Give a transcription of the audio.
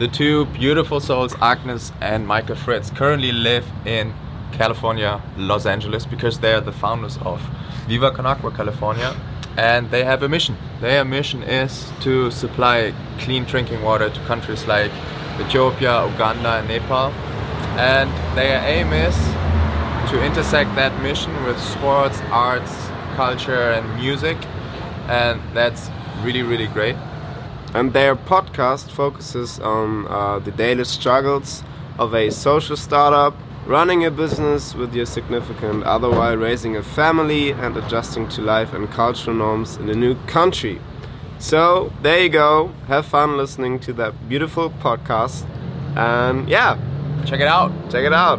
The two beautiful souls, Agnes and Michael Fritz, currently live in California, Los Angeles, because they are the founders of Viva Con Agua California, and they have a mission. Their mission is to supply clean drinking water to countries like Ethiopia, Uganda, and Nepal. And their aim is to intersect that mission with sports, arts, culture, and music, and that's really, really great. And their podcast focuses on uh, the daily struggles of a social startup, running a business with your significant other while raising a family and adjusting to life and cultural norms in a new country. So, there you go. Have fun listening to that beautiful podcast. And yeah, Check it out. check it out.